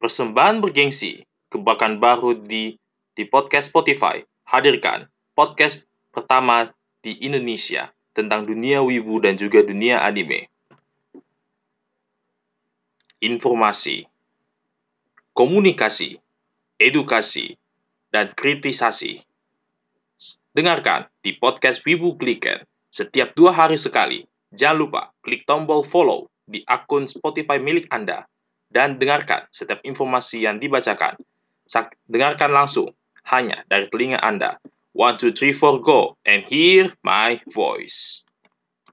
Persembahan bergengsi, kebakaran baru di di podcast Spotify. Hadirkan podcast pertama di Indonesia tentang dunia wibu dan juga dunia anime. Informasi, komunikasi, edukasi, dan kritisasi. Dengarkan di podcast Wibu Kliken setiap dua hari sekali. Jangan lupa klik tombol follow di akun Spotify milik Anda dan dengarkan setiap informasi yang dibacakan. Dengarkan langsung hanya dari telinga Anda. One, two, three, four, go and hear my voice.